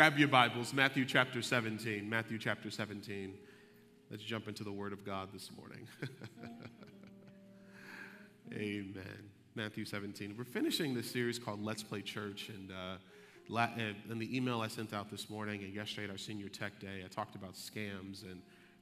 Grab your Bibles, Matthew chapter 17. Matthew chapter 17. Let's jump into the Word of God this morning. Amen. Matthew 17. We're finishing this series called Let's Play Church. And uh, in the email I sent out this morning and yesterday at our senior tech day, I talked about scams and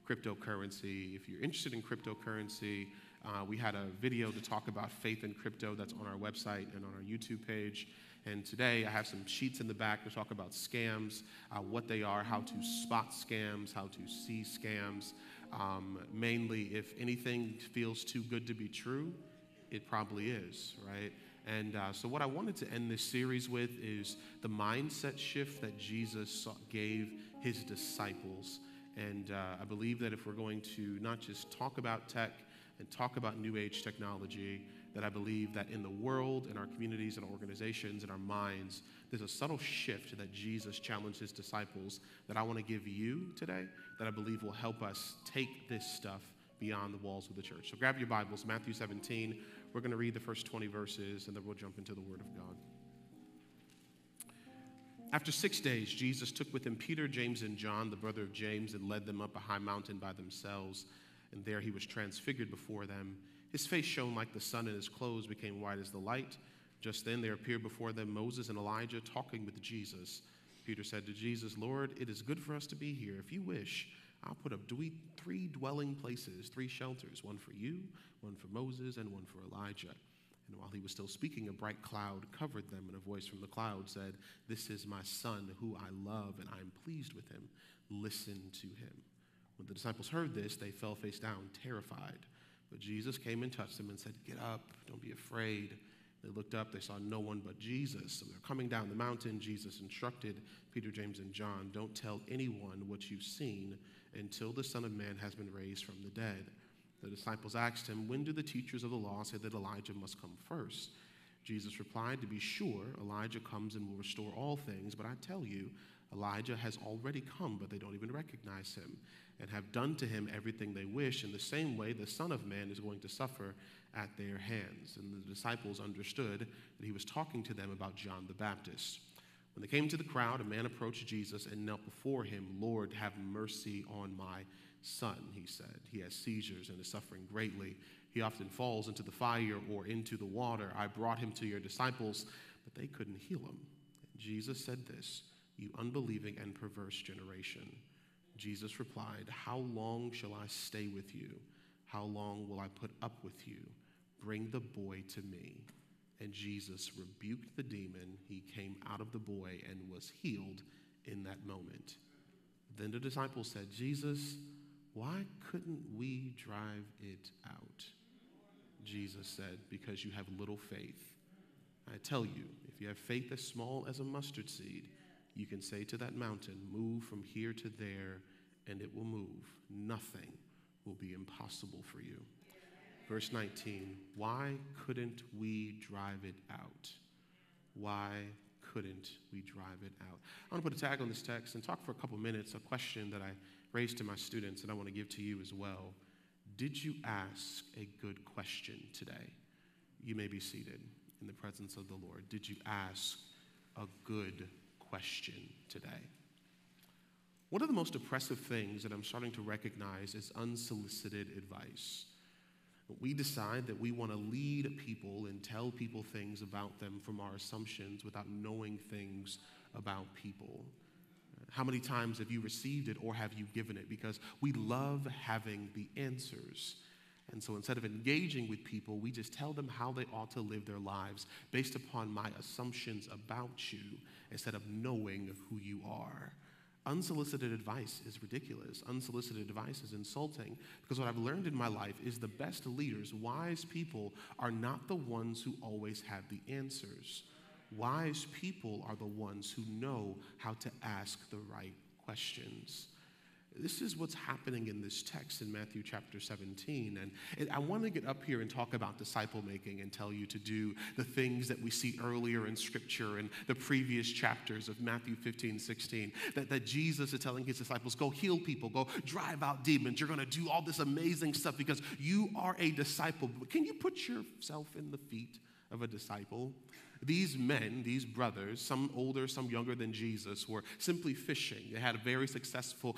cryptocurrency. If you're interested in cryptocurrency, uh, we had a video to talk about faith in crypto that's on our website and on our YouTube page. And today I have some sheets in the back to talk about scams, uh, what they are, how to spot scams, how to see scams. Um, mainly, if anything feels too good to be true, it probably is, right? And uh, so, what I wanted to end this series with is the mindset shift that Jesus gave his disciples. And uh, I believe that if we're going to not just talk about tech and talk about new age technology, that I believe that in the world, in our communities, and organizations, in our minds, there's a subtle shift that Jesus challenged his disciples that I want to give you today that I believe will help us take this stuff beyond the walls of the church. So grab your Bibles, Matthew 17. We're going to read the first 20 verses and then we'll jump into the Word of God. After six days, Jesus took with him Peter, James, and John, the brother of James, and led them up a high mountain by themselves. And there he was transfigured before them his face shone like the sun, and his clothes became white as the light. Just then there appeared before them Moses and Elijah talking with Jesus. Peter said to Jesus, Lord, it is good for us to be here. If you wish, I'll put up three dwelling places, three shelters one for you, one for Moses, and one for Elijah. And while he was still speaking, a bright cloud covered them, and a voice from the cloud said, This is my son, who I love, and I am pleased with him. Listen to him. When the disciples heard this, they fell face down, terrified. But Jesus came and touched them and said, Get up, don't be afraid. They looked up, they saw no one but Jesus. So they're coming down the mountain. Jesus instructed Peter, James, and John, Don't tell anyone what you've seen until the Son of Man has been raised from the dead. The disciples asked him, When do the teachers of the law say that Elijah must come first? Jesus replied, To be sure, Elijah comes and will restore all things, but I tell you, Elijah has already come, but they don't even recognize him and have done to him everything they wish. In the same way, the Son of Man is going to suffer at their hands. And the disciples understood that he was talking to them about John the Baptist. When they came to the crowd, a man approached Jesus and knelt before him. Lord, have mercy on my son, he said. He has seizures and is suffering greatly. He often falls into the fire or into the water. I brought him to your disciples, but they couldn't heal him. And Jesus said this, You unbelieving and perverse generation. Jesus replied, How long shall I stay with you? How long will I put up with you? Bring the boy to me. And Jesus rebuked the demon. He came out of the boy and was healed in that moment. Then the disciples said, Jesus, why couldn't we drive it out? Jesus said, Because you have little faith. I tell you, if you have faith as small as a mustard seed, you can say to that mountain, Move from here to there, and it will move. Nothing will be impossible for you. Verse 19 Why couldn't we drive it out? Why couldn't we drive it out? I want to put a tag on this text and talk for a couple minutes a question that I raised to my students and I want to give to you as well. Did you ask a good question today? You may be seated in the presence of the Lord. Did you ask a good question today. One of the most oppressive things that I'm starting to recognize is unsolicited advice. We decide that we want to lead people and tell people things about them from our assumptions without knowing things about people. How many times have you received it or have you given it? Because we love having the answers. And so instead of engaging with people, we just tell them how they ought to live their lives based upon my assumptions about you instead of knowing who you are. Unsolicited advice is ridiculous. Unsolicited advice is insulting because what I've learned in my life is the best leaders, wise people, are not the ones who always have the answers. Wise people are the ones who know how to ask the right questions. This is what's happening in this text in Matthew chapter 17. And, and I want to get up here and talk about disciple making and tell you to do the things that we see earlier in Scripture and the previous chapters of Matthew 15, 16. That, that Jesus is telling his disciples, go heal people, go drive out demons. You're going to do all this amazing stuff because you are a disciple. Can you put yourself in the feet of a disciple? These men, these brothers, some older, some younger than Jesus, were simply fishing. They had a very successful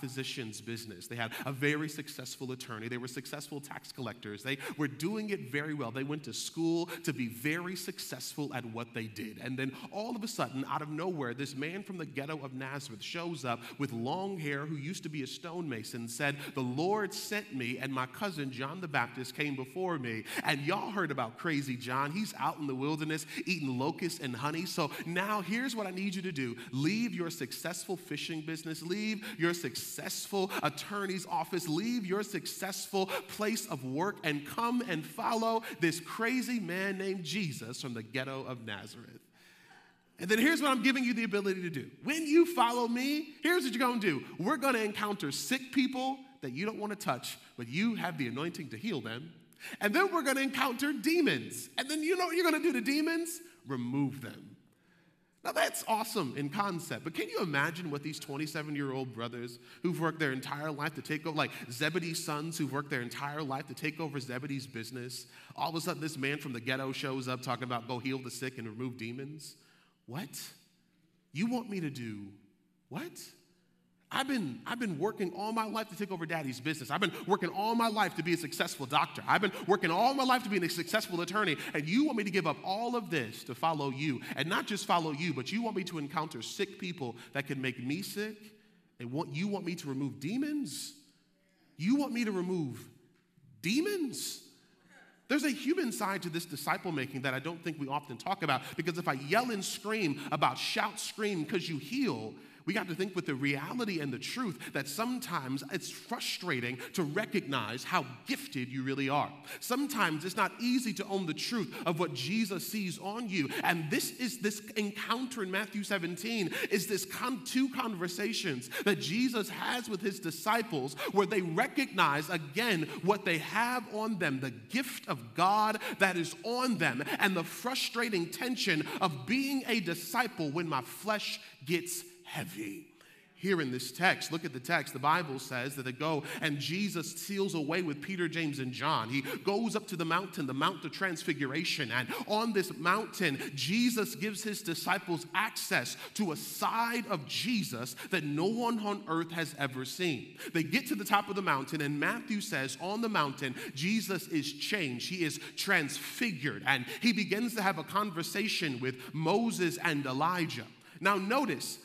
physician's business. They had a very successful attorney. They were successful tax collectors. They were doing it very well. They went to school to be very successful at what they did. And then all of a sudden, out of nowhere, this man from the ghetto of Nazareth shows up with long hair who used to be a stonemason, and said, The Lord sent me, and my cousin John the Baptist came before me. And y'all heard about crazy John. He's out in the wilderness eating locusts and honey. So now here's what I need you to do leave your successful fishing business, leave your successful attorney's office, leave your successful place of work, and come and follow this crazy man named Jesus from the ghetto of Nazareth. And then here's what I'm giving you the ability to do. When you follow me, here's what you're gonna do. We're gonna encounter sick people that you don't wanna touch, but you have the anointing to heal them. And then we're going to encounter demons. And then you know what you're going to do to demons? Remove them. Now that's awesome in concept, but can you imagine what these 27 year old brothers who've worked their entire life to take over, like Zebedee's sons who've worked their entire life to take over Zebedee's business, all of a sudden this man from the ghetto shows up talking about go heal the sick and remove demons? What? You want me to do what? I've been, I've been working all my life to take over daddy's business. I've been working all my life to be a successful doctor. I've been working all my life to be a successful attorney. And you want me to give up all of this to follow you. And not just follow you, but you want me to encounter sick people that can make me sick. And what, you want me to remove demons? You want me to remove demons? There's a human side to this disciple making that I don't think we often talk about because if I yell and scream about shout, scream because you heal, we got to think with the reality and the truth that sometimes it's frustrating to recognize how gifted you really are. Sometimes it's not easy to own the truth of what Jesus sees on you. And this is this encounter in Matthew 17 is this con- two conversations that Jesus has with his disciples where they recognize again what they have on them, the gift of God that is on them, and the frustrating tension of being a disciple when my flesh gets heavy. Here in this text, look at the text. The Bible says that they go and Jesus seals away with Peter, James, and John. He goes up to the mountain, the Mount of Transfiguration. And on this mountain, Jesus gives his disciples access to a side of Jesus that no one on earth has ever seen. They get to the top of the mountain, and Matthew says, On the mountain, Jesus is changed. He is transfigured. And he begins to have a conversation with Moses and Elijah. Now, notice,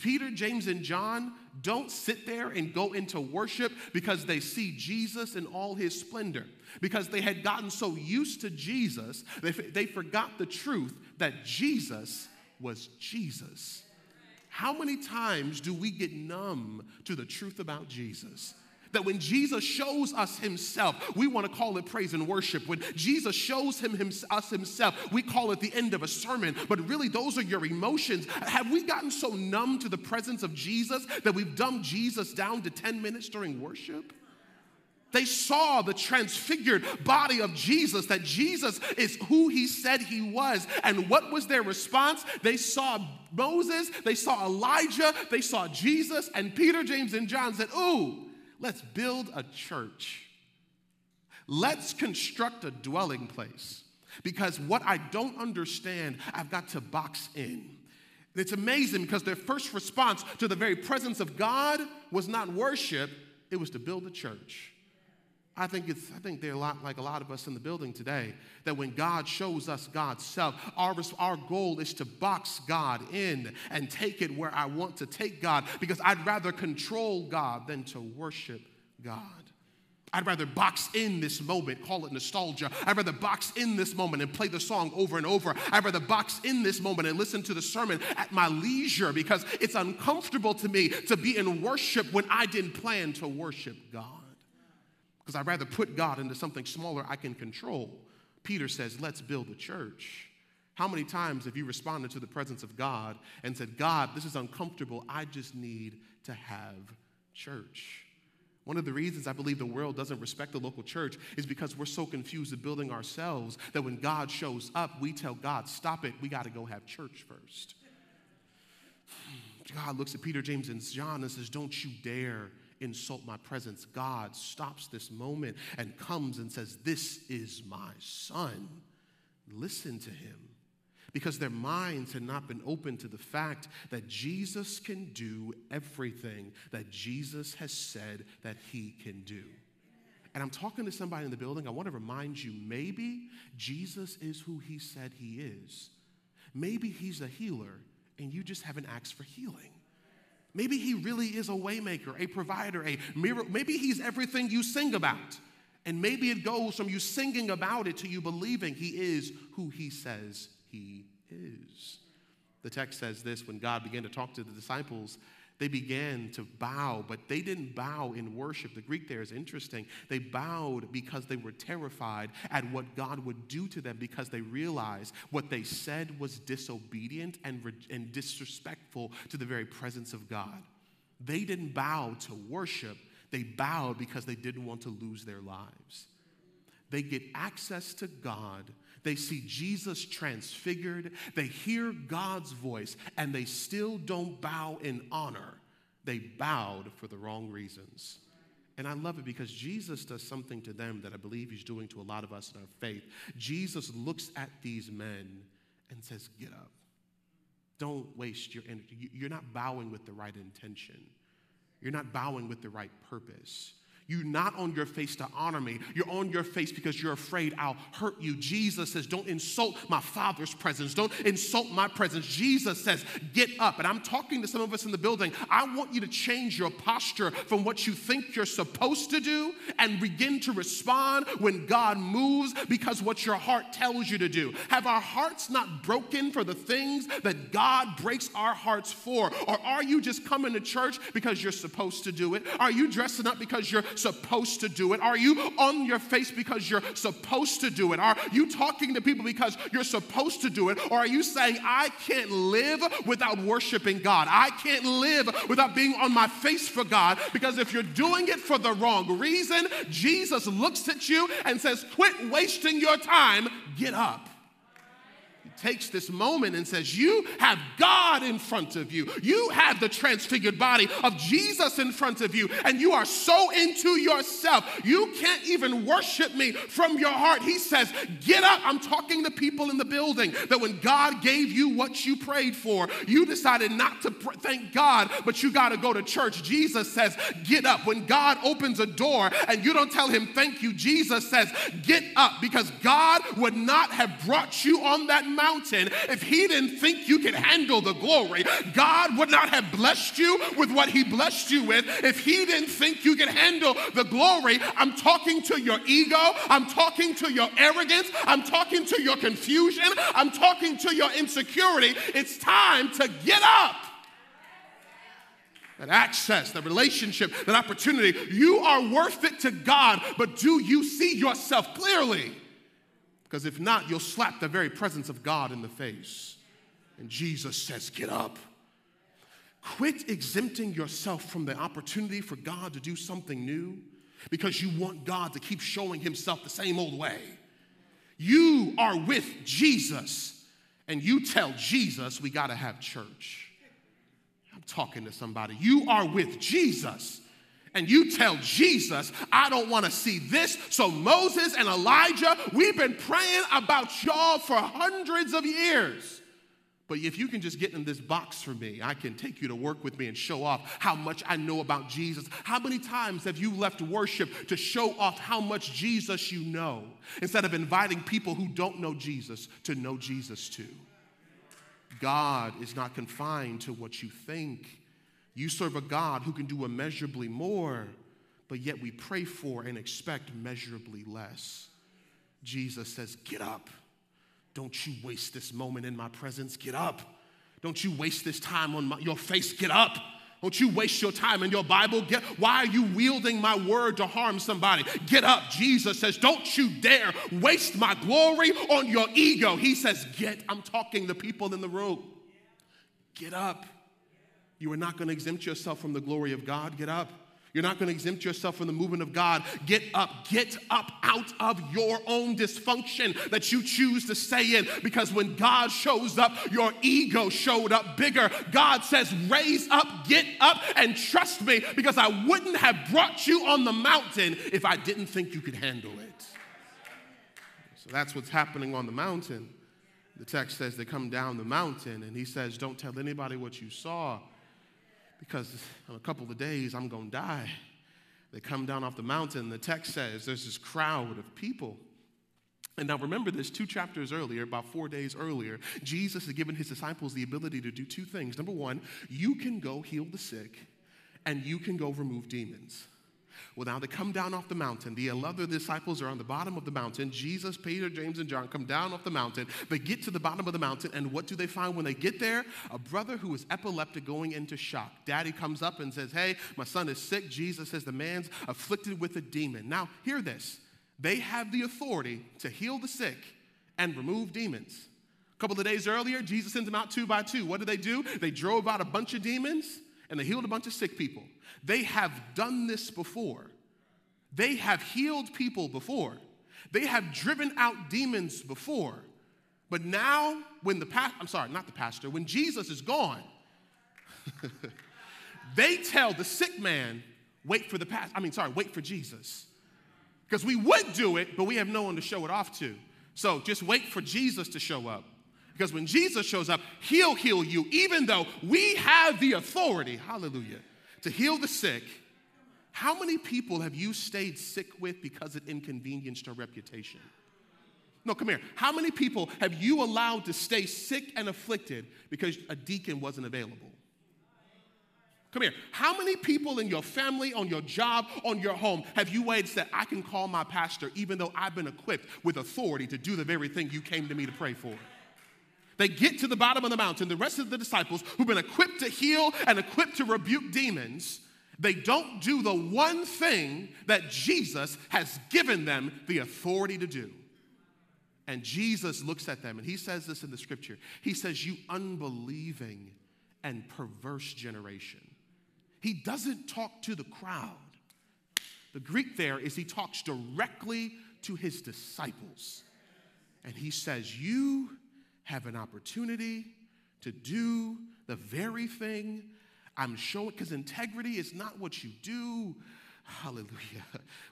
Peter, James, and John don't sit there and go into worship because they see Jesus in all his splendor. Because they had gotten so used to Jesus, they, they forgot the truth that Jesus was Jesus. How many times do we get numb to the truth about Jesus? That when Jesus shows us himself, we want to call it praise and worship. When Jesus shows him, him, us himself, we call it the end of a sermon. But really, those are your emotions. Have we gotten so numb to the presence of Jesus that we've dumbed Jesus down to 10 minutes during worship? They saw the transfigured body of Jesus, that Jesus is who he said he was. And what was their response? They saw Moses, they saw Elijah, they saw Jesus, and Peter, James, and John said, Ooh, Let's build a church. Let's construct a dwelling place. Because what I don't understand, I've got to box in. It's amazing because their first response to the very presence of God was not worship, it was to build a church. I think, it's, I think they're a lot like a lot of us in the building today, that when God shows us God's self, our, our goal is to box God in and take it where I want to take God because I'd rather control God than to worship God. I'd rather box in this moment, call it nostalgia. I'd rather box in this moment and play the song over and over. I'd rather box in this moment and listen to the sermon at my leisure because it's uncomfortable to me to be in worship when I didn't plan to worship God because I'd rather put God into something smaller I can control. Peter says, Let's build a church. How many times have you responded to the presence of God and said, God, this is uncomfortable. I just need to have church? One of the reasons I believe the world doesn't respect the local church is because we're so confused at building ourselves that when God shows up, we tell God, stop it, we got to go have church first. God looks at Peter, James, and John and says, Don't you dare insult my presence. God stops this moment and comes and says, This is my son. Listen to him. because their minds had not been open to the fact that Jesus can do everything that Jesus has said that he can do. And I'm talking to somebody in the building. I want to remind you maybe Jesus is who he said he is. Maybe he's a healer and you just haven't asked for healing. Maybe he really is a waymaker, a provider, a miracle. Maybe he's everything you sing about. And maybe it goes from you singing about it to you believing he is who he says he is. The text says this when God began to talk to the disciples, they began to bow, but they didn't bow in worship. The Greek there is interesting. They bowed because they were terrified at what God would do to them because they realized what they said was disobedient and, and disrespectful to the very presence of God. They didn't bow to worship, they bowed because they didn't want to lose their lives. They get access to God they see Jesus transfigured. They hear God's voice, and they still don't bow in honor. They bowed for the wrong reasons. And I love it because Jesus does something to them that I believe he's doing to a lot of us in our faith. Jesus looks at these men and says, Get up. Don't waste your energy. You're not bowing with the right intention, you're not bowing with the right purpose. You're not on your face to honor me. You're on your face because you're afraid I'll hurt you. Jesus says, Don't insult my Father's presence. Don't insult my presence. Jesus says, Get up. And I'm talking to some of us in the building. I want you to change your posture from what you think you're supposed to do and begin to respond when God moves because what your heart tells you to do. Have our hearts not broken for the things that God breaks our hearts for? Or are you just coming to church because you're supposed to do it? Are you dressing up because you're supposed to do it? Are you on your face because you're supposed to do it? Are you talking to people because you're supposed to do it? Or are you saying, I can't live without worshiping God? I can't live without being on my face for God because if you're doing it for the wrong reason, Jesus looks at you and says, Quit wasting your time, get up takes this moment and says, You have God in front of you. You have the transfigured body of Jesus in front of you, and you are so into yourself. You can't even worship me from your heart. He says, Get up. I'm talking to people in the building that when God gave you what you prayed for, you decided not to pr- thank God, but you got to go to church. Jesus says, Get up. When God opens a door and you don't tell him thank you, Jesus says, Get up because God would not have brought you on that mountain mountain if he didn't think you could handle the glory. God would not have blessed you with what he blessed you with if he didn't think you could handle the glory. I'm talking to your ego. I'm talking to your arrogance. I'm talking to your confusion. I'm talking to your insecurity. It's time to get up that access, that relationship, that opportunity. You are worth it to God, but do you see yourself clearly? Because if not, you'll slap the very presence of God in the face. And Jesus says, Get up. Quit exempting yourself from the opportunity for God to do something new because you want God to keep showing himself the same old way. You are with Jesus, and you tell Jesus we got to have church. I'm talking to somebody. You are with Jesus and you tell Jesus, I don't want to see this. So, Moses and Elijah, we've been praying about y'all for hundreds of years. But if you can just get in this box for me, I can take you to work with me and show off how much I know about Jesus. How many times have you left worship to show off how much Jesus you know instead of inviting people who don't know Jesus to know Jesus too? God is not confined to what you think. You serve a God who can do immeasurably more, but yet we pray for and expect measurably less. Jesus says, Get up. Don't you waste this moment in my presence. Get up. Don't you waste this time on my, your face. Get up. Don't you waste your time in your Bible. Get, why are you wielding my word to harm somebody? Get up. Jesus says, Don't you dare waste my glory on your ego. He says, Get. I'm talking to people in the room. Get up. You are not going to exempt yourself from the glory of God. Get up. You're not going to exempt yourself from the movement of God. Get up. Get up out of your own dysfunction that you choose to stay in. Because when God shows up, your ego showed up bigger. God says, Raise up, get up, and trust me because I wouldn't have brought you on the mountain if I didn't think you could handle it. So that's what's happening on the mountain. The text says they come down the mountain, and he says, Don't tell anybody what you saw, because in a couple of days I'm going to die. They come down off the mountain. The text says there's this crowd of people. And now remember this two chapters earlier, about four days earlier, Jesus had given his disciples the ability to do two things. Number one, you can go heal the sick, and you can go remove demons. Well, now they come down off the mountain. The other disciples are on the bottom of the mountain. Jesus, Peter, James, and John come down off the mountain. They get to the bottom of the mountain, and what do they find when they get there? A brother who is epileptic going into shock. Daddy comes up and says, Hey, my son is sick. Jesus says, The man's afflicted with a demon. Now, hear this they have the authority to heal the sick and remove demons. A couple of days earlier, Jesus sends them out two by two. What did they do? They drove out a bunch of demons and they healed a bunch of sick people. They have done this before. They have healed people before. They have driven out demons before. But now, when the pastor, I'm sorry, not the pastor, when Jesus is gone, they tell the sick man, wait for the pastor, I mean, sorry, wait for Jesus. Because we would do it, but we have no one to show it off to. So just wait for Jesus to show up. Because when Jesus shows up, he'll heal you, even though we have the authority, hallelujah, to heal the sick. How many people have you stayed sick with because it inconvenienced your reputation? No, come here. How many people have you allowed to stay sick and afflicted because a deacon wasn't available? Come here. How many people in your family, on your job, on your home have you waited said, I can call my pastor even though I've been equipped with authority to do the very thing you came to me to pray for? They get to the bottom of the mountain. The rest of the disciples who've been equipped to heal and equipped to rebuke demons, they don't do the one thing that Jesus has given them the authority to do. And Jesus looks at them and he says this in the scripture. He says, You unbelieving and perverse generation. He doesn't talk to the crowd. The Greek there is he talks directly to his disciples. And he says, You have an opportunity to do the very thing I'm showing, because integrity is not what you do. Hallelujah.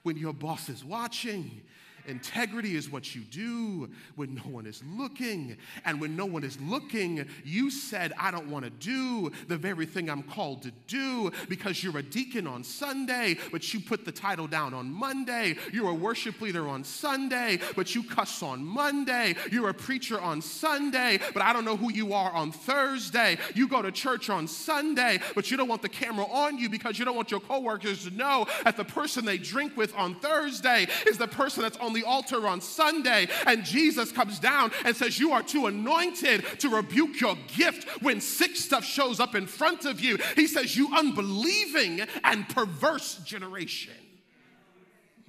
When your boss is watching, Integrity is what you do when no one is looking. And when no one is looking, you said, I don't want to do the very thing I'm called to do because you're a deacon on Sunday, but you put the title down on Monday. You're a worship leader on Sunday, but you cuss on Monday. You're a preacher on Sunday, but I don't know who you are on Thursday. You go to church on Sunday, but you don't want the camera on you because you don't want your coworkers to know that the person they drink with on Thursday is the person that's on on the altar on Sunday, and Jesus comes down and says, You are too anointed to rebuke your gift when sick stuff shows up in front of you. He says, You unbelieving and perverse generation.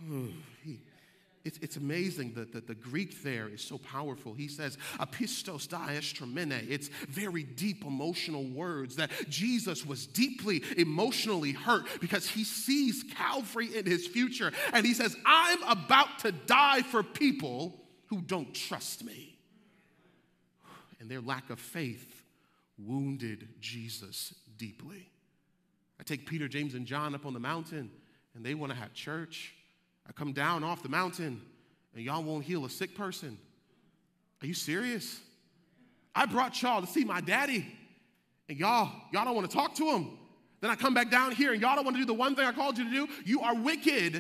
Hmm. It's, it's amazing that the, the Greek there is so powerful. He says, apistos diastromene. It's very deep emotional words that Jesus was deeply emotionally hurt because he sees Calvary in his future. And he says, I'm about to die for people who don't trust me. And their lack of faith wounded Jesus deeply. I take Peter, James, and John up on the mountain, and they want to have church. I come down off the mountain and y'all won't heal a sick person. Are you serious? I brought y'all to see my daddy and y'all, y'all don't want to talk to him. Then I come back down here and y'all don't want to do the one thing I called you to do. You are wicked.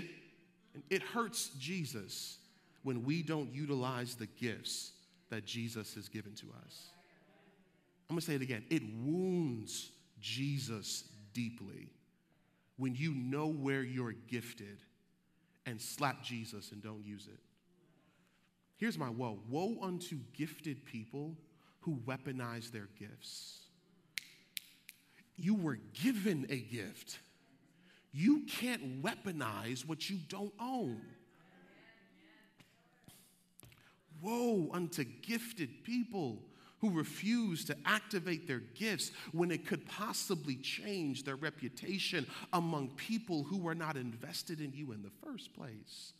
And it hurts Jesus when we don't utilize the gifts that Jesus has given to us. I'm to say it again. It wounds Jesus deeply when you know where you're gifted and slap Jesus and don't use it. Here's my woe woe unto gifted people who weaponize their gifts. You were given a gift. You can't weaponize what you don't own. Woe unto gifted people who refuse to activate their gifts when it could possibly change their reputation among people who were not invested in you in the first place.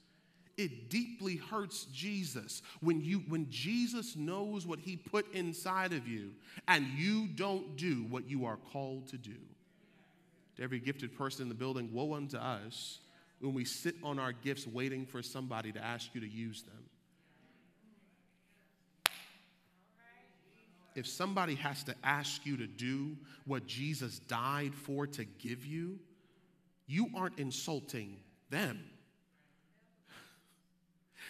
It deeply hurts Jesus when you when Jesus knows what he put inside of you and you don't do what you are called to do. To every gifted person in the building, woe unto us when we sit on our gifts waiting for somebody to ask you to use them. If somebody has to ask you to do what Jesus died for to give you, you aren't insulting them.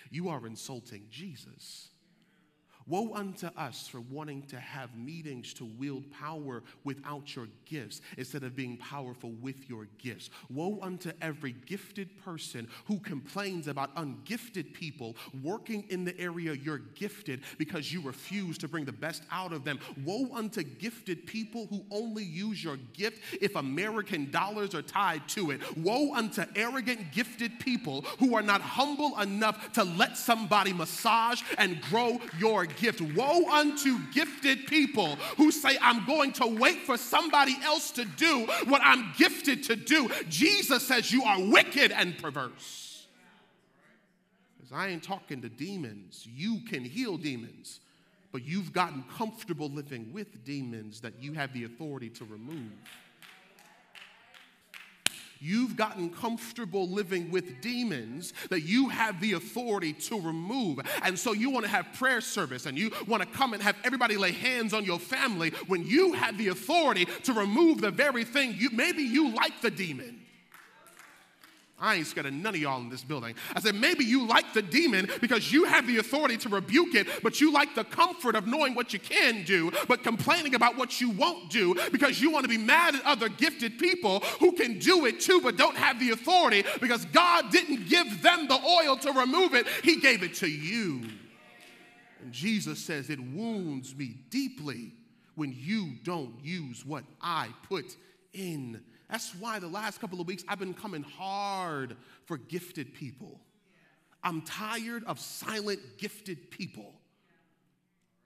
You are insulting Jesus. Woe unto us for wanting to have meetings to wield power without your gifts instead of being powerful with your gifts. Woe unto every gifted person who complains about ungifted people working in the area you're gifted because you refuse to bring the best out of them. Woe unto gifted people who only use your gift if American dollars are tied to it. Woe unto arrogant, gifted people who are not humble enough to let somebody massage and grow your gift. Woe unto gifted people who say, I'm going to wait for somebody else to do what I'm gifted to do. Jesus says, You are wicked and perverse. Because I ain't talking to demons. You can heal demons, but you've gotten comfortable living with demons that you have the authority to remove. You've gotten comfortable living with demons that you have the authority to remove. And so you want to have prayer service and you want to come and have everybody lay hands on your family when you have the authority to remove the very thing you maybe you like the demon. I ain't scared of none of y'all in this building. I said, maybe you like the demon because you have the authority to rebuke it, but you like the comfort of knowing what you can do, but complaining about what you won't do because you want to be mad at other gifted people who can do it too, but don't have the authority because God didn't give them the oil to remove it, He gave it to you. And Jesus says, It wounds me deeply when you don't use what I put in that's why the last couple of weeks I've been coming hard for gifted people. I'm tired of silent, gifted people.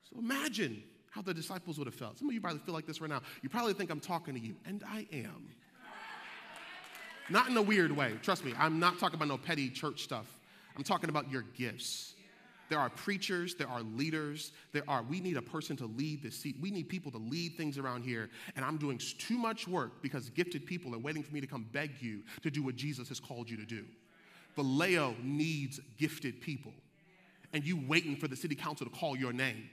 So imagine how the disciples would have felt. Some of you probably feel like this right now. You probably think I'm talking to you, and I am. Not in a weird way. Trust me, I'm not talking about no petty church stuff. I'm talking about your gifts. There are preachers, there are leaders, there are, we need a person to lead the seat. We need people to lead things around here. And I'm doing too much work because gifted people are waiting for me to come beg you to do what Jesus has called you to do. Vallejo needs gifted people. And you waiting for the city council to call your name.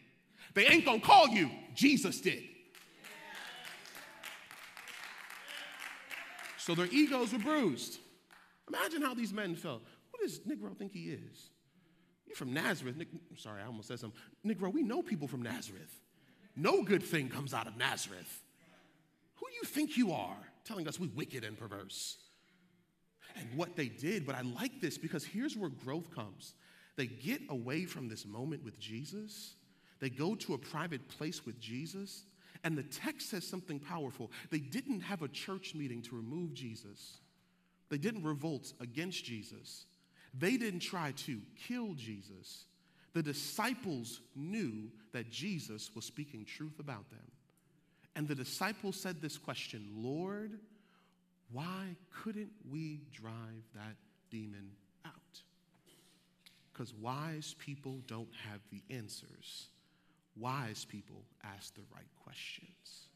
They ain't gonna call you, Jesus did. So their egos were bruised. Imagine how these men felt. What does Negro think he is? You're from Nazareth. Nick, sorry, I almost said something. Negro, we know people from Nazareth. No good thing comes out of Nazareth. Who do you think you are telling us we wicked and perverse? And what they did, but I like this because here's where growth comes. They get away from this moment with Jesus, they go to a private place with Jesus, and the text says something powerful. They didn't have a church meeting to remove Jesus, they didn't revolt against Jesus. They didn't try to kill Jesus. The disciples knew that Jesus was speaking truth about them. And the disciples said this question Lord, why couldn't we drive that demon out? Because wise people don't have the answers. Wise people ask the right questions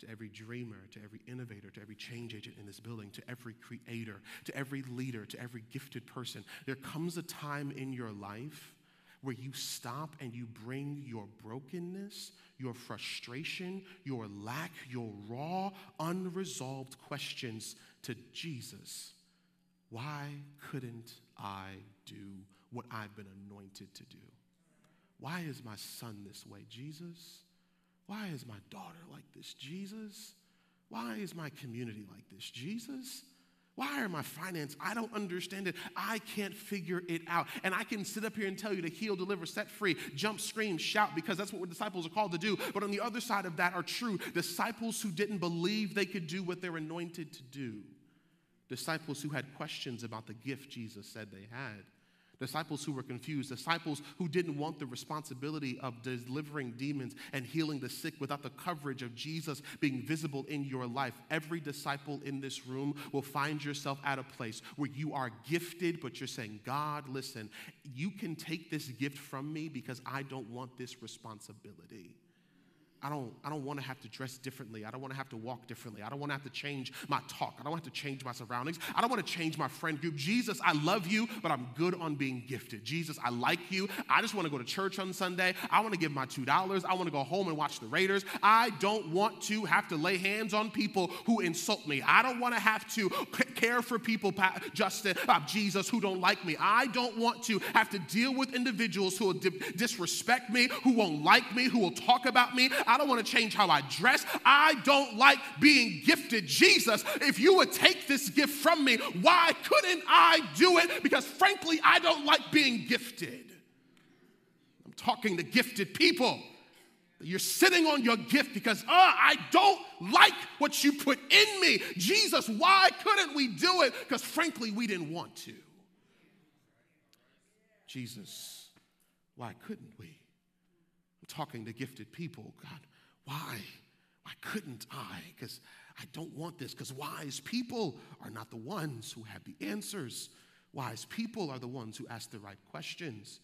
to every dreamer, to every innovator, to every change agent in this building, to every creator, to every leader, to every gifted person. There comes a time in your life where you stop and you bring your brokenness, your frustration, your lack, your raw, unresolved questions to Jesus. Why couldn't I do what I've been anointed to do? Why is my son this way, Jesus? Why is my daughter like this, Jesus? Why is my community like this, Jesus? Why are my finances? I don't understand it. I can't figure it out. And I can sit up here and tell you to heal, deliver, set free, jump, scream, shout, because that's what disciples are called to do. But on the other side of that are true disciples who didn't believe they could do what they're anointed to do, disciples who had questions about the gift Jesus said they had disciples who were confused, disciples who didn't want the responsibility of delivering demons and healing the sick without the coverage of Jesus being visible in your life. Every disciple in this room will find yourself at a place where you are gifted, but you're saying, God, listen, you can take this gift from me because I don't want this responsibility. I don't, I don't want to have to dress differently. I don't want to have to walk differently. I don't want to have to change my talk. I don't have to change my surroundings. I don't want to change my friend group. Jesus, I love you, but I'm good on being gifted. Jesus, I like you. I just want to go to church on Sunday. I want to give my $2. I want to go home and watch the Raiders. I don't want to have to lay hands on people who insult me. I don't want to have to care for people, Justin, uh, Jesus, who don't like me. I don't want to have to deal with individuals who will disrespect me, who won't like me, who will talk about me. Don't want to change how I dress. I don't like being gifted. Jesus, if you would take this gift from me, why couldn't I do it? Because frankly, I don't like being gifted. I'm talking to gifted people. You're sitting on your gift because, uh, I don't like what you put in me. Jesus, why couldn't we do it? Because frankly, we didn't want to. Jesus, why couldn't we? Talking to gifted people. God, why? Why couldn't I? Because I don't want this. Because wise people are not the ones who have the answers. Wise people are the ones who ask the right questions.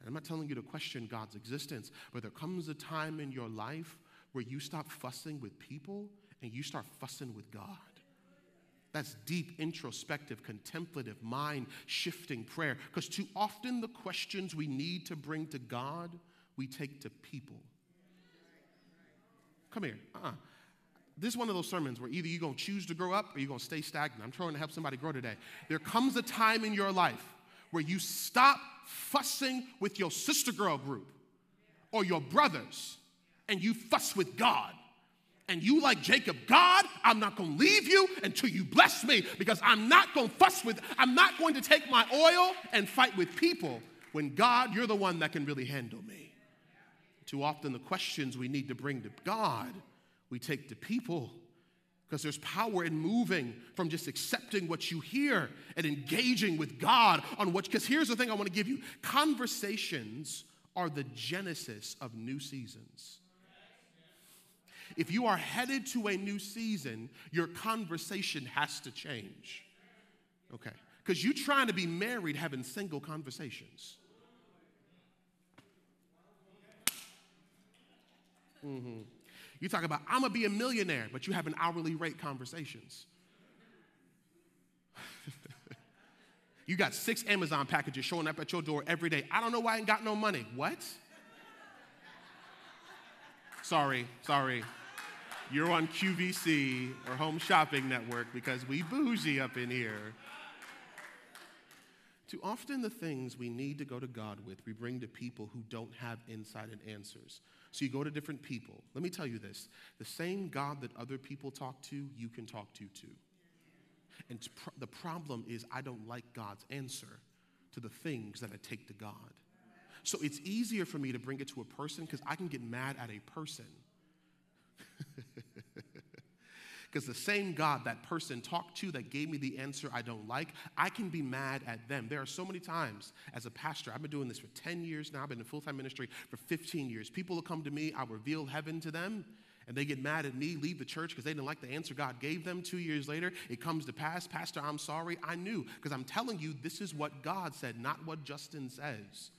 And I'm not telling you to question God's existence, but there comes a time in your life where you stop fussing with people and you start fussing with God. That's deep, introspective, contemplative, mind shifting prayer. Because too often the questions we need to bring to God, we take to people. Come here. Uh-uh. This is one of those sermons where either you're going to choose to grow up or you're going to stay stagnant. I'm trying to help somebody grow today. There comes a time in your life where you stop fussing with your sister girl group or your brothers and you fuss with God. And you, like Jacob, God, I'm not gonna leave you until you bless me because I'm not gonna fuss with, I'm not going to take my oil and fight with people when God, you're the one that can really handle me. Too often, the questions we need to bring to God, we take to people because there's power in moving from just accepting what you hear and engaging with God on what, because here's the thing I want to give you conversations are the genesis of new seasons. If you are headed to a new season, your conversation has to change. Okay. Because you're trying to be married having single conversations. Mm-hmm. You talk about, I'm gonna be a millionaire, but you have an hourly rate conversations. you got six Amazon packages showing up at your door every day. I don't know why I ain't got no money. What? sorry, sorry. You're on QVC or Home Shopping Network because we bougie up in here. Too often, the things we need to go to God with, we bring to people who don't have insight and answers. So you go to different people. Let me tell you this the same God that other people talk to, you can talk to too. And the problem is, I don't like God's answer to the things that I take to God. So it's easier for me to bring it to a person because I can get mad at a person. Because the same God that person talked to that gave me the answer I don't like, I can be mad at them. There are so many times as a pastor, I've been doing this for 10 years now, I've been in full time ministry for 15 years. People will come to me, I reveal heaven to them, and they get mad at me, leave the church because they didn't like the answer God gave them. Two years later, it comes to pass. Pastor, I'm sorry. I knew because I'm telling you, this is what God said, not what Justin says.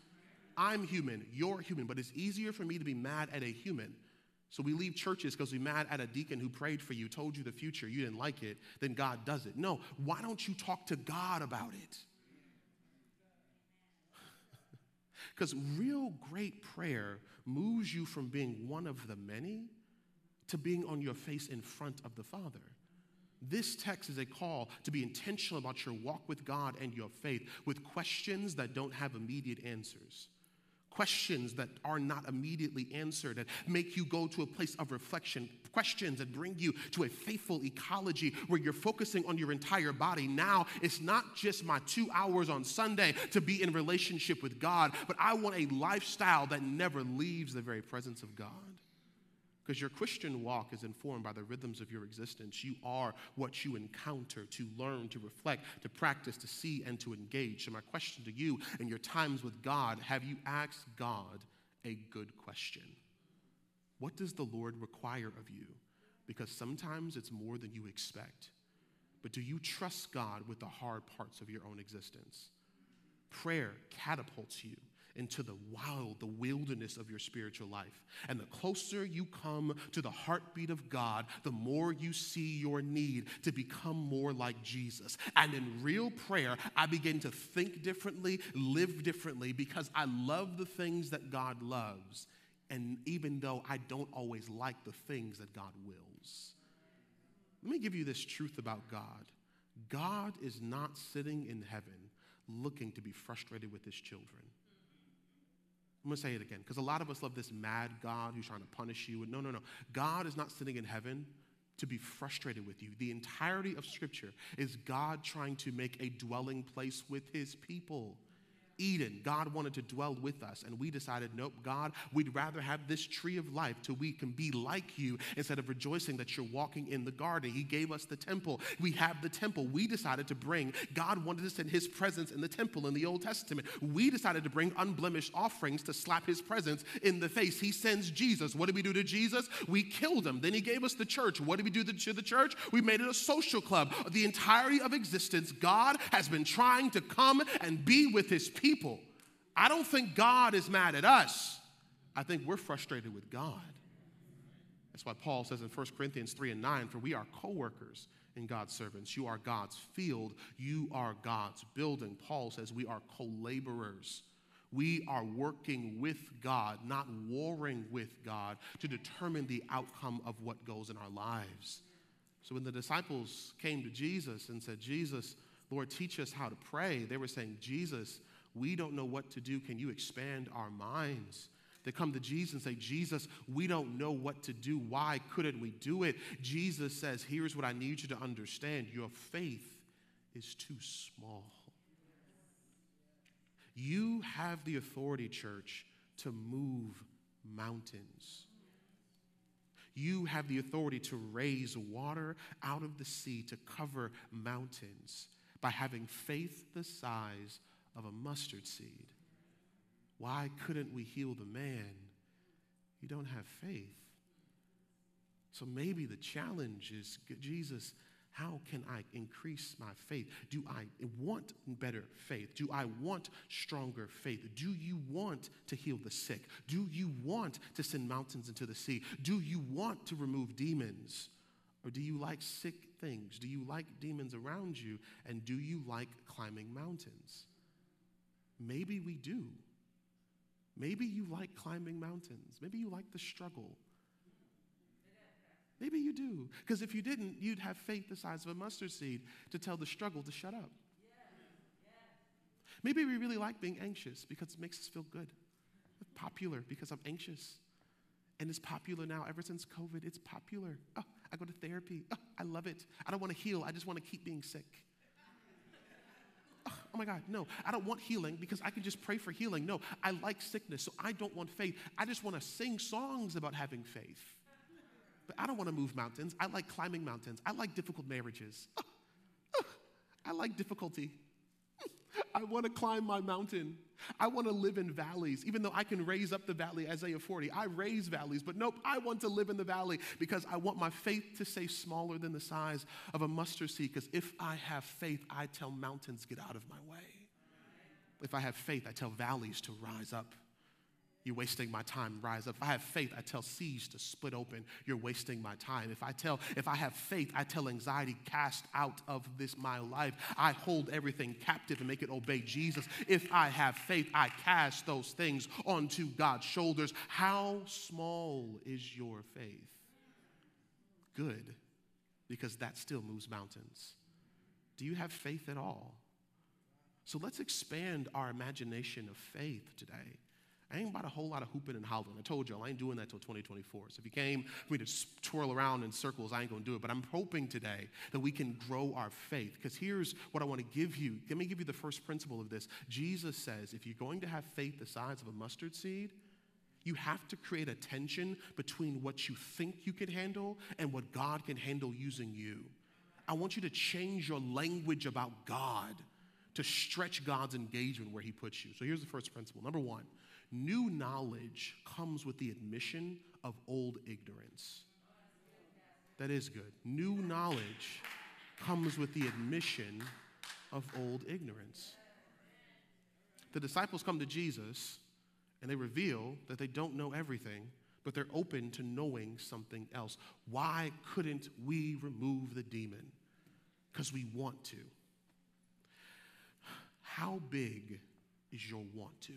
I'm human, you're human, but it's easier for me to be mad at a human so we leave churches because we're mad at a deacon who prayed for you, told you the future, you didn't like it, then God does it. No, why don't you talk to God about it? Because real great prayer moves you from being one of the many to being on your face in front of the Father. This text is a call to be intentional about your walk with God and your faith with questions that don't have immediate answers questions that are not immediately answered and make you go to a place of reflection, questions that bring you to a faithful ecology where you're focusing on your entire body. Now, it's not just my two hours on Sunday to be in relationship with God, but I want a lifestyle that never leaves the very presence of God. Because your Christian walk is informed by the rhythms of your existence. You are what you encounter to learn, to reflect, to practice, to see, and to engage. So, my question to you in your times with God have you asked God a good question? What does the Lord require of you? Because sometimes it's more than you expect. But do you trust God with the hard parts of your own existence? Prayer catapults you into the wild, the wilderness of your spiritual life. And the closer you come to the heartbeat of God, the more you see your need to become more like Jesus. And in real prayer, I begin to think differently, live differently, because I love the things that God loves. And even though I don't always like the things that God wills. Let me give you this truth about God God is not sitting in heaven looking to be frustrated with his children. I'm going to say it again because a lot of us love this mad God who's trying to punish you. No, no, no. God is not sitting in heaven to be frustrated with you. The entirety of Scripture is God trying to make a dwelling place with his people. Eden, God wanted to dwell with us, and we decided, nope, God, we'd rather have this tree of life till we can be like you instead of rejoicing that you're walking in the garden. He gave us the temple. We have the temple. We decided to bring, God wanted to send his presence in the temple in the Old Testament. We decided to bring unblemished offerings to slap his presence in the face. He sends Jesus. What did we do to Jesus? We killed him. Then he gave us the church. What did we do to the church? We made it a social club. The entirety of existence, God has been trying to come and be with his people people. I don't think God is mad at us. I think we're frustrated with God. That's why Paul says in 1 Corinthians 3 and 9, for we are co workers in God's servants. You are God's field, you are God's building. Paul says we are co laborers. We are working with God, not warring with God, to determine the outcome of what goes in our lives. So when the disciples came to Jesus and said, Jesus, Lord, teach us how to pray, they were saying, Jesus, we don't know what to do. Can you expand our minds? They come to Jesus and say, Jesus, we don't know what to do. Why couldn't we do it? Jesus says, Here's what I need you to understand your faith is too small. You have the authority, church, to move mountains. You have the authority to raise water out of the sea to cover mountains by having faith the size of a mustard seed. Why couldn't we heal the man? You don't have faith. So maybe the challenge is Jesus, how can I increase my faith? Do I want better faith? Do I want stronger faith? Do you want to heal the sick? Do you want to send mountains into the sea? Do you want to remove demons? Or do you like sick things? Do you like demons around you? And do you like climbing mountains? Maybe we do. Maybe you like climbing mountains. Maybe you like the struggle. Maybe you do. Because if you didn't, you'd have faith the size of a mustard seed to tell the struggle to shut up. Maybe we really like being anxious because it makes us feel good. Popular because I'm anxious. And it's popular now ever since COVID. It's popular. Oh, I go to therapy. Oh, I love it. I don't want to heal. I just want to keep being sick oh my God, no, I don't want healing because I can just pray for healing. No, I like sickness, so I don't want faith. I just want to sing songs about having faith. But I don't want to move mountains. I like climbing mountains. I like difficult marriages. I like difficulty. I want to climb my mountain. I want to live in valleys, even though I can raise up the valley, Isaiah 40. I raise valleys, but nope, I want to live in the valley because I want my faith to stay smaller than the size of a mustard seed. Because if I have faith, I tell mountains, get out of my way. If I have faith, I tell valleys to rise up. You're wasting my time. Rise up. If I have faith, I tell seas to split open. You're wasting my time. If I tell, if I have faith, I tell anxiety, cast out of this my life. I hold everything captive and make it obey Jesus. If I have faith, I cast those things onto God's shoulders. How small is your faith? Good, because that still moves mountains. Do you have faith at all? So let's expand our imagination of faith today. I ain't about a whole lot of hooping and hollering. I told y'all I ain't doing that till 2024. So if you came for me to twirl around in circles, I ain't gonna do it. But I'm hoping today that we can grow our faith. Because here's what I want to give you. Let me give you the first principle of this. Jesus says if you're going to have faith the size of a mustard seed, you have to create a tension between what you think you can handle and what God can handle using you. I want you to change your language about God to stretch God's engagement where He puts you. So here's the first principle. Number one, New knowledge comes with the admission of old ignorance. That is good. New knowledge comes with the admission of old ignorance. The disciples come to Jesus and they reveal that they don't know everything, but they're open to knowing something else. Why couldn't we remove the demon? Because we want to. How big is your want to?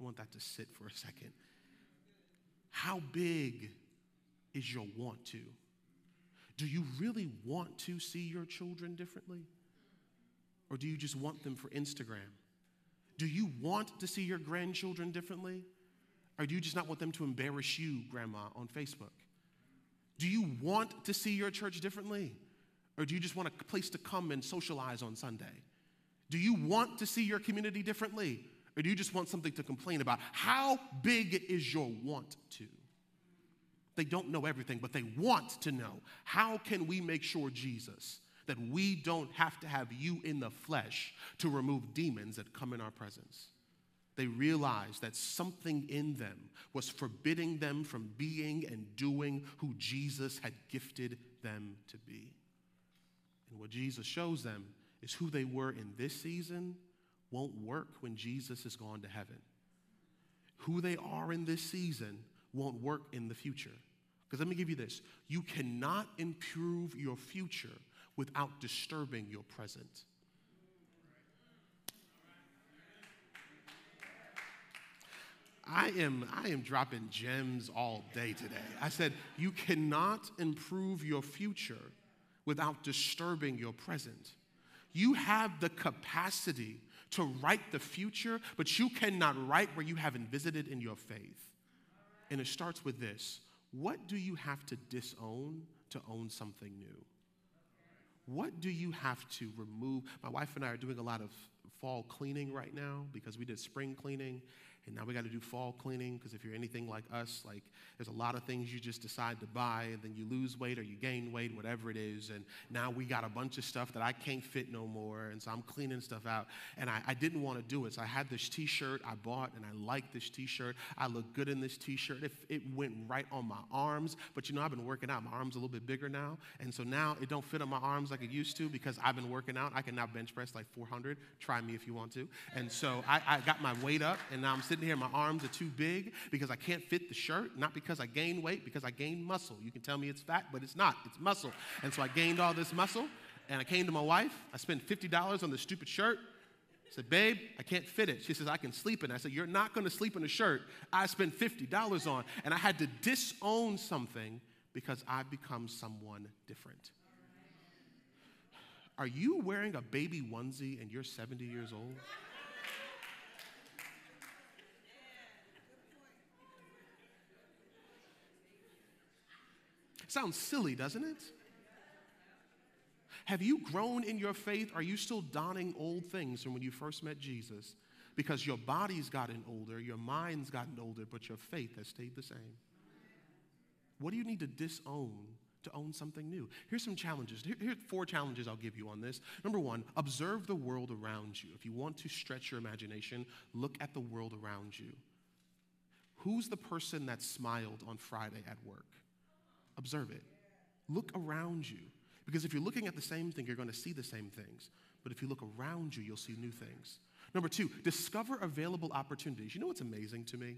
I want that to sit for a second. How big is your want to? Do you really want to see your children differently? Or do you just want them for Instagram? Do you want to see your grandchildren differently? Or do you just not want them to embarrass you, grandma, on Facebook? Do you want to see your church differently? Or do you just want a place to come and socialize on Sunday? Do you want to see your community differently? Or do you just want something to complain about? How big is your want to? They don't know everything, but they want to know. How can we make sure, Jesus, that we don't have to have you in the flesh to remove demons that come in our presence? They realized that something in them was forbidding them from being and doing who Jesus had gifted them to be. And what Jesus shows them is who they were in this season won't work when Jesus is gone to heaven. Who they are in this season won't work in the future. Because let me give you this you cannot improve your future without disturbing your present. I am, I am dropping gems all day today. I said, you cannot improve your future without disturbing your present. You have the capacity to write the future, but you cannot write where you haven't visited in your faith. And it starts with this What do you have to disown to own something new? What do you have to remove? My wife and I are doing a lot of fall cleaning right now because we did spring cleaning and now we got to do fall cleaning because if you're anything like us, like there's a lot of things you just decide to buy and then you lose weight or you gain weight, whatever it is. And now we got a bunch of stuff that I can't fit no more. And so I'm cleaning stuff out. And I, I didn't want to do it. So I had this t shirt I bought and I liked this t shirt. I look good in this t shirt. It, it went right on my arms. But you know, I've been working out. My arms a little bit bigger now. And so now it don't fit on my arms like it used to because I've been working out. I can now bench press like 400. Try me if you want to. And so I, I got my weight up and now I'm sitting sitting here, my arms are too big because I can't fit the shirt, not because I gained weight, because I gained muscle. You can tell me it's fat, but it's not, it's muscle. And so I gained all this muscle, and I came to my wife. I spent $50 on this stupid shirt. I said, Babe, I can't fit it. She says, I can sleep in it. I said, You're not going to sleep in a shirt I spent $50 on. And I had to disown something because I've become someone different. Are you wearing a baby onesie and you're 70 years old? Sounds silly, doesn't it? Have you grown in your faith? Are you still donning old things from when you first met Jesus? Because your body's gotten older, your mind's gotten older, but your faith has stayed the same. What do you need to disown to own something new? Here's some challenges. Here, here's four challenges I'll give you on this. Number one, observe the world around you. If you want to stretch your imagination, look at the world around you. Who's the person that smiled on Friday at work? Observe it. Look around you. Because if you're looking at the same thing, you're going to see the same things. But if you look around you, you'll see new things. Number two, discover available opportunities. You know what's amazing to me?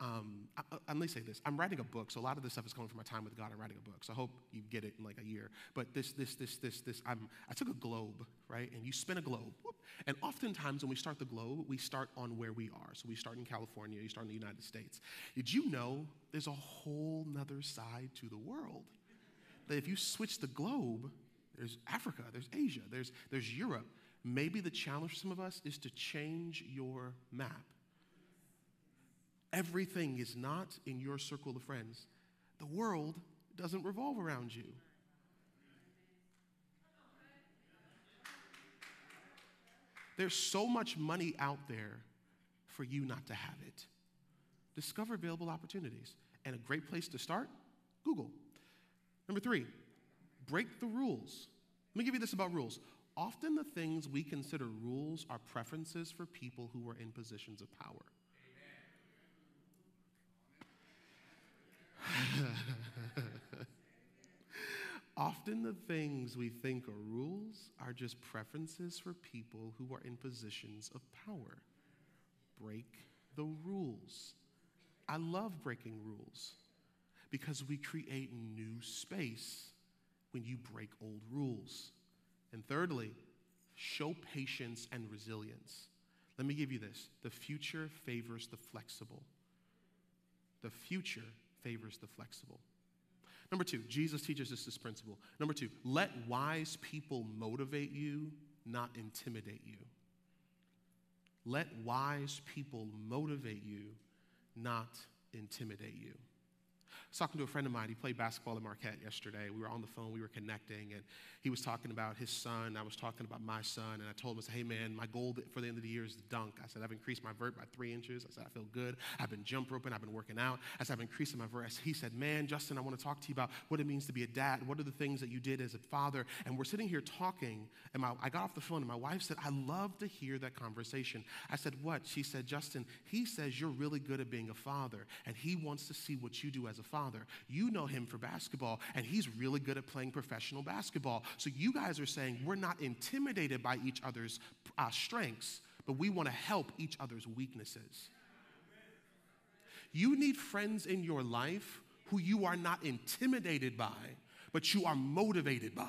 Um, I, I, let me say this. I'm writing a book, so a lot of this stuff is coming from my time with God. I'm writing a book, so I hope you get it in like a year. But this, this, this, this, this, I'm, I took a globe, right? And you spin a globe. Whoop, and oftentimes when we start the globe, we start on where we are. So we start in California, you start in the United States. Did you know there's a whole nother side to the world? That if you switch the globe, there's Africa, there's Asia, there's, there's Europe. Maybe the challenge for some of us is to change your map Everything is not in your circle of friends. The world doesn't revolve around you. There's so much money out there for you not to have it. Discover available opportunities. And a great place to start Google. Number three, break the rules. Let me give you this about rules. Often the things we consider rules are preferences for people who are in positions of power. Often the things we think are rules are just preferences for people who are in positions of power. break the rules. I love breaking rules because we create new space when you break old rules. And thirdly, show patience and resilience. Let me give you this the future favors the flexible. The future favors the flexible. Number two, Jesus teaches us this principle. Number two, let wise people motivate you, not intimidate you. Let wise people motivate you, not intimidate you was talking to a friend of mine. He played basketball at Marquette yesterday. We were on the phone, we were connecting, and he was talking about his son. I was talking about my son, and I told him, I said, hey man, my goal for the end of the year is to dunk. I said, I've increased my vert by three inches. I said, I feel good. I've been jump roping, I've been working out. I said, I've increased my vert. He said, man, Justin, I want to talk to you about what it means to be a dad. What are the things that you did as a father? And we're sitting here talking, and my, I got off the phone, and my wife said, I love to hear that conversation. I said, what? She said, Justin, he says you're really good at being a father, and he wants to see what you do as a father. You know him for basketball, and he's really good at playing professional basketball. So you guys are saying we're not intimidated by each other's uh, strengths, but we want to help each other's weaknesses. You need friends in your life who you are not intimidated by, but you are motivated by.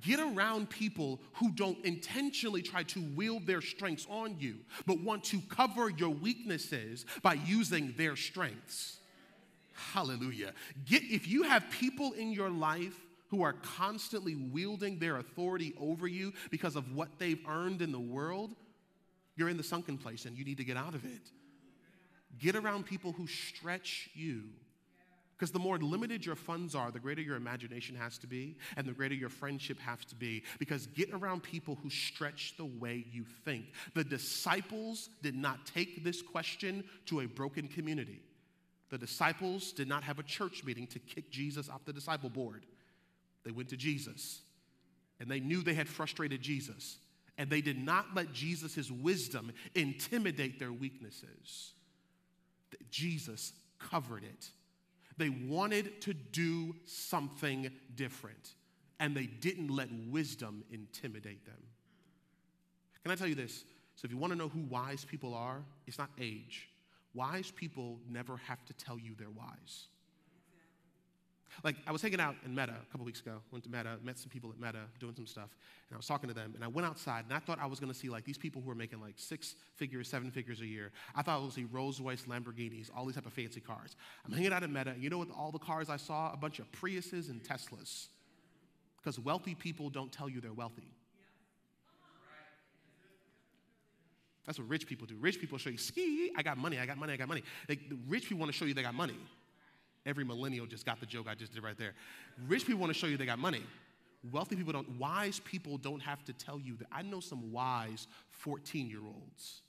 Get around people who don't intentionally try to wield their strengths on you, but want to cover your weaknesses by using their strengths. Hallelujah. Get, if you have people in your life who are constantly wielding their authority over you because of what they've earned in the world, you're in the sunken place and you need to get out of it. Get around people who stretch you. Because the more limited your funds are, the greater your imagination has to be, and the greater your friendship has to be. Because get around people who stretch the way you think. The disciples did not take this question to a broken community. The disciples did not have a church meeting to kick Jesus off the disciple board. They went to Jesus and they knew they had frustrated Jesus. And they did not let Jesus' wisdom intimidate their weaknesses. Jesus covered it. They wanted to do something different, and they didn't let wisdom intimidate them. Can I tell you this? So, if you want to know who wise people are, it's not age, Wise people never have to tell you they're wise. Like, I was hanging out in Meta a couple weeks ago, went to Meta, met some people at Meta doing some stuff, and I was talking to them, and I went outside, and I thought I was gonna see like these people who are making like six figures, seven figures a year. I thought I was gonna see Rolls Royce, Lamborghinis, all these type of fancy cars. I'm hanging out at Meta, and you know what all the cars I saw? A bunch of Priuses and Teslas. Because wealthy people don't tell you they're wealthy. That's what rich people do. Rich people show you, ski, I got money, I got money, I got money. the rich people want to show you they got money. Every millennial just got the joke I just did right there. Rich people want to show you they got money. Wealthy people don't, wise people don't have to tell you that. I know some wise 14 year olds.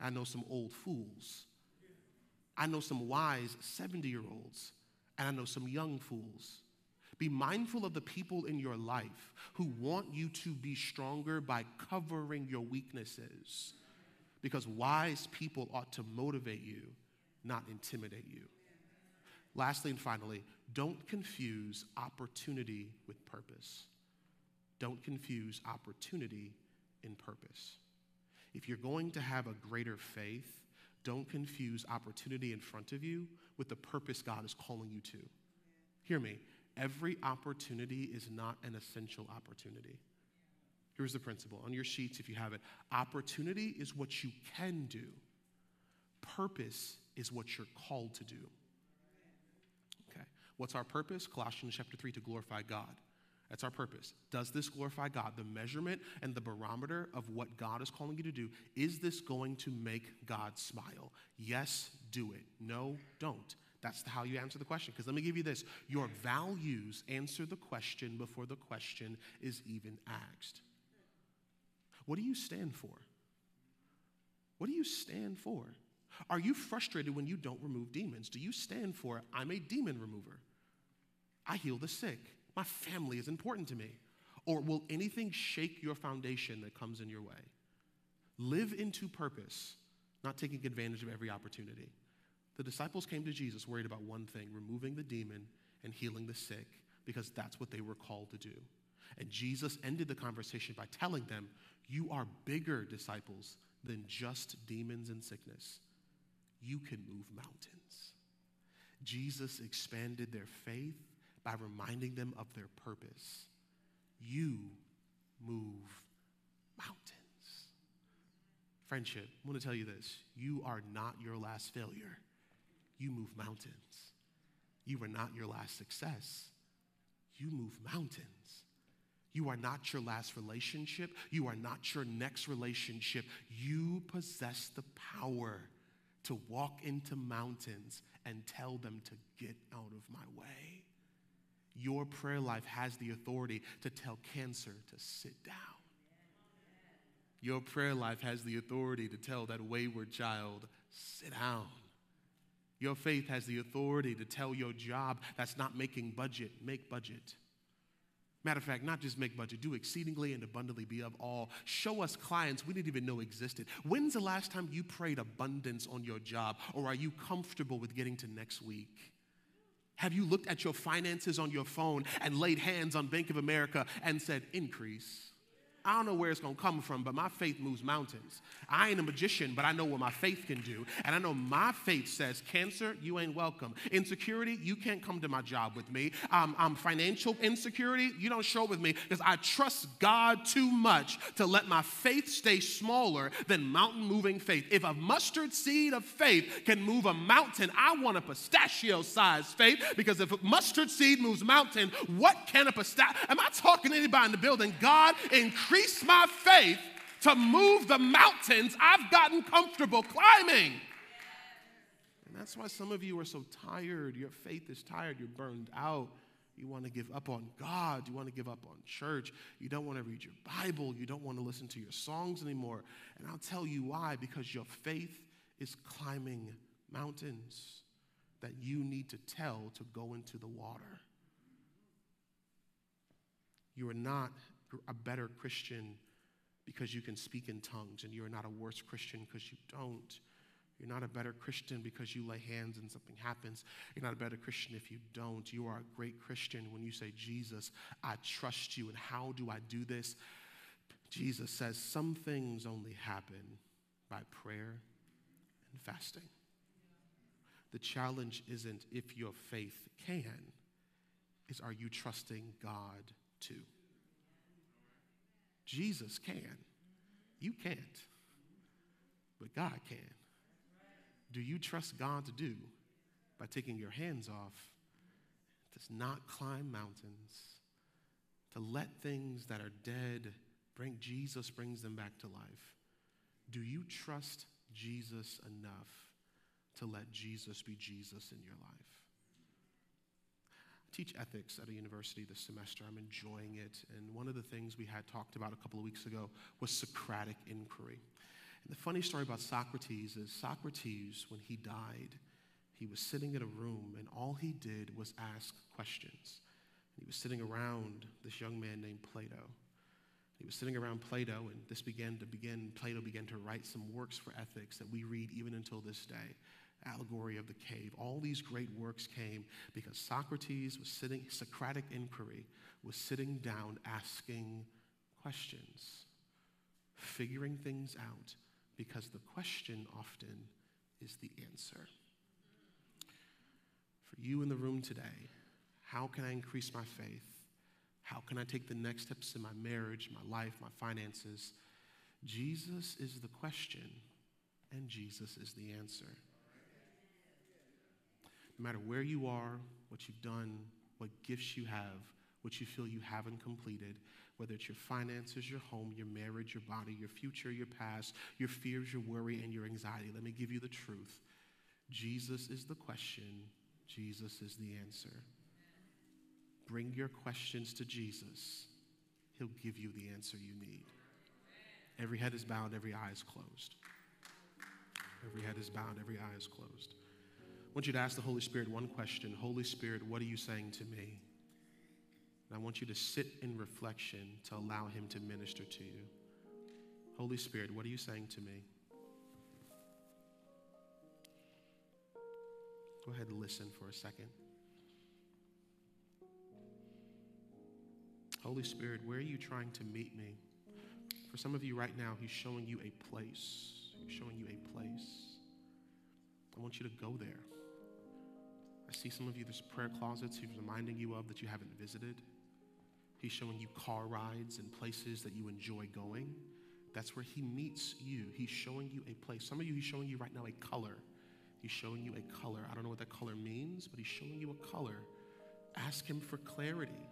I know some old fools. I know some wise 70 year olds. And I know some young fools. Be mindful of the people in your life who want you to be stronger by covering your weaknesses because wise people ought to motivate you, not intimidate you. Lastly and finally, don't confuse opportunity with purpose. Don't confuse opportunity in purpose. If you're going to have a greater faith, don't confuse opportunity in front of you with the purpose God is calling you to. Hear me. Every opportunity is not an essential opportunity. Here's the principle on your sheets if you have it opportunity is what you can do, purpose is what you're called to do. Okay, what's our purpose? Colossians chapter 3 to glorify God. That's our purpose. Does this glorify God? The measurement and the barometer of what God is calling you to do, is this going to make God smile? Yes, do it. No, don't. That's how you answer the question. Because let me give you this your values answer the question before the question is even asked. What do you stand for? What do you stand for? Are you frustrated when you don't remove demons? Do you stand for, I'm a demon remover? I heal the sick. My family is important to me. Or will anything shake your foundation that comes in your way? Live into purpose, not taking advantage of every opportunity. The disciples came to Jesus worried about one thing removing the demon and healing the sick, because that's what they were called to do. And Jesus ended the conversation by telling them, You are bigger disciples than just demons and sickness. You can move mountains. Jesus expanded their faith by reminding them of their purpose. You move mountains. Friendship, I want to tell you this you are not your last failure, you move mountains. You are not your last success, you move mountains. You are not your last relationship. You are not your next relationship. You possess the power to walk into mountains and tell them to get out of my way. Your prayer life has the authority to tell cancer to sit down. Your prayer life has the authority to tell that wayward child, sit down. Your faith has the authority to tell your job that's not making budget, make budget. Matter of fact, not just make budget, do exceedingly and abundantly be of all. Show us clients we didn't even know existed. When's the last time you prayed abundance on your job, or are you comfortable with getting to next week? Have you looked at your finances on your phone and laid hands on Bank of America and said, increase? I don't know where it's going to come from, but my faith moves mountains. I ain't a magician, but I know what my faith can do. And I know my faith says, cancer, you ain't welcome. Insecurity, you can't come to my job with me. Um, um, financial insecurity, you don't show with me because I trust God too much to let my faith stay smaller than mountain moving faith. If a mustard seed of faith can move a mountain, I want a pistachio sized faith because if a mustard seed moves mountain, what can a pistachio? Am I talking to anybody in the building? God increase increase my faith to move the mountains I've gotten comfortable climbing. And that's why some of you are so tired. Your faith is tired. You're burned out. You want to give up on God. You want to give up on church. You don't want to read your Bible. You don't want to listen to your songs anymore. And I'll tell you why because your faith is climbing mountains that you need to tell to go into the water. You are not a better Christian because you can speak in tongues, and you're not a worse Christian because you don't. You're not a better Christian because you lay hands and something happens. You're not a better Christian if you don't. You are a great Christian when you say, Jesus, I trust you. And how do I do this? Jesus says, Some things only happen by prayer and fasting. The challenge isn't if your faith can, is are you trusting God too? Jesus can. You can't, but God can. Do you trust God to do by taking your hands off? Does not climb mountains, to let things that are dead bring Jesus brings them back to life. Do you trust Jesus enough to let Jesus be Jesus in your life? Teach ethics at a university this semester. I'm enjoying it. And one of the things we had talked about a couple of weeks ago was Socratic inquiry. And the funny story about Socrates is Socrates, when he died, he was sitting in a room and all he did was ask questions. And he was sitting around this young man named Plato. He was sitting around Plato, and this began to begin, Plato began to write some works for ethics that we read even until this day allegory of the cave. All these great works came because Socrates was sitting, Socratic inquiry was sitting down asking questions, figuring things out, because the question often is the answer. For you in the room today, how can I increase my faith? How can I take the next steps in my marriage, my life, my finances? Jesus is the question, and Jesus is the answer no matter where you are, what you've done, what gifts you have, what you feel you haven't completed, whether it's your finances, your home, your marriage, your body, your future, your past, your fears, your worry, and your anxiety. Let me give you the truth. Jesus is the question, Jesus is the answer. Bring your questions to Jesus, He'll give you the answer you need. Every head is bowed, every eye is closed. Every head is bowed, every eye is closed. I want you to ask the Holy Spirit one question Holy Spirit, what are you saying to me? And I want you to sit in reflection to allow Him to minister to you. Holy Spirit, what are you saying to me? Go ahead and listen for a second. Holy Spirit, where are you trying to meet me? For some of you right now, He's showing you a place. He's showing you a place. I want you to go there. I see some of you, there's prayer closets He's reminding you of that you haven't visited. He's showing you car rides and places that you enjoy going. That's where He meets you. He's showing you a place. Some of you, He's showing you right now a color. He's showing you a color. I don't know what that color means, but He's showing you a color. Ask Him for clarity.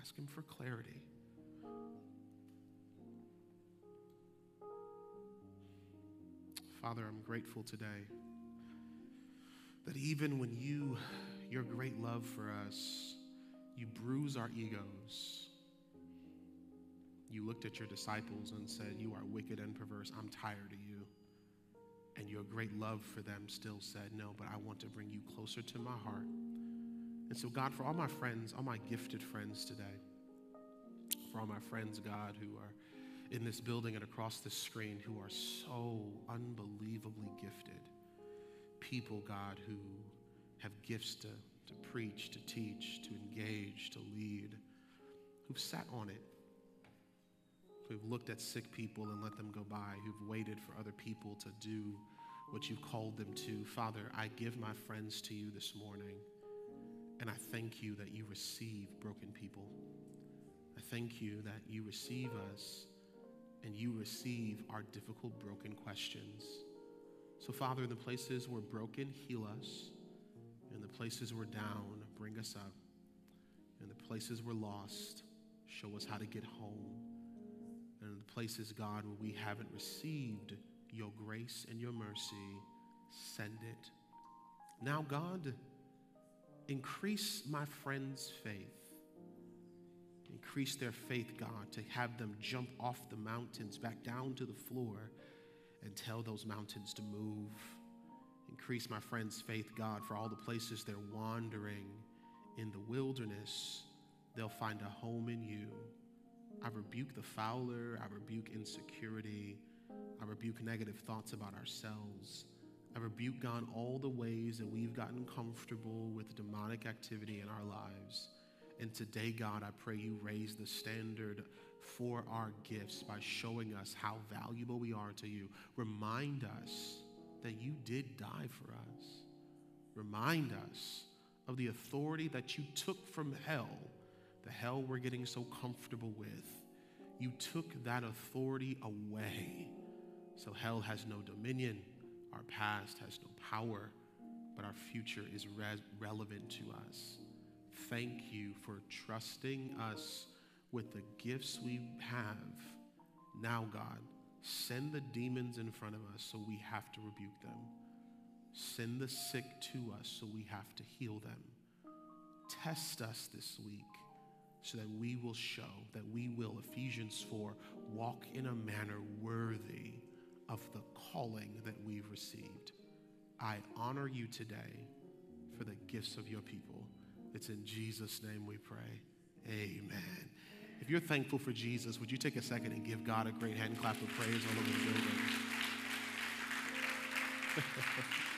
Ask Him for clarity. Father, I'm grateful today that even when you, your great love for us, you bruise our egos. You looked at your disciples and said, You are wicked and perverse. I'm tired of you. And your great love for them still said, No, but I want to bring you closer to my heart. And so, God, for all my friends, all my gifted friends today, for all my friends, God, who are in this building and across this screen who are so unbelievably gifted. People, God, who have gifts to, to preach, to teach, to engage, to lead, who've sat on it, who've looked at sick people and let them go by, who've waited for other people to do what you've called them to. Father, I give my friends to you this morning, and I thank you that you receive broken people. I thank you that you receive us and you receive our difficult, broken questions. So, Father, in the places we're broken, heal us. In the places we're down, bring us up. In the places we're lost, show us how to get home. And in the places, God, where we haven't received your grace and your mercy, send it. Now, God, increase my friends' faith. Increase their faith, God, to have them jump off the mountains back down to the floor and tell those mountains to move. Increase my friends' faith, God, for all the places they're wandering in the wilderness, they'll find a home in you. I rebuke the fowler, I rebuke insecurity, I rebuke negative thoughts about ourselves. I rebuke, God, all the ways that we've gotten comfortable with demonic activity in our lives. And today, God, I pray you raise the standard for our gifts by showing us how valuable we are to you. Remind us that you did die for us. Remind us of the authority that you took from hell, the hell we're getting so comfortable with. You took that authority away. So hell has no dominion, our past has no power, but our future is re- relevant to us thank you for trusting us with the gifts we have. Now, God, send the demons in front of us so we have to rebuke them. Send the sick to us so we have to heal them. Test us this week so that we will show, that we will, Ephesians 4, walk in a manner worthy of the calling that we've received. I honor you today for the gifts of your people. It's in Jesus' name we pray. Amen. If you're thankful for Jesus, would you take a second and give God a great hand clap of praise all over the building?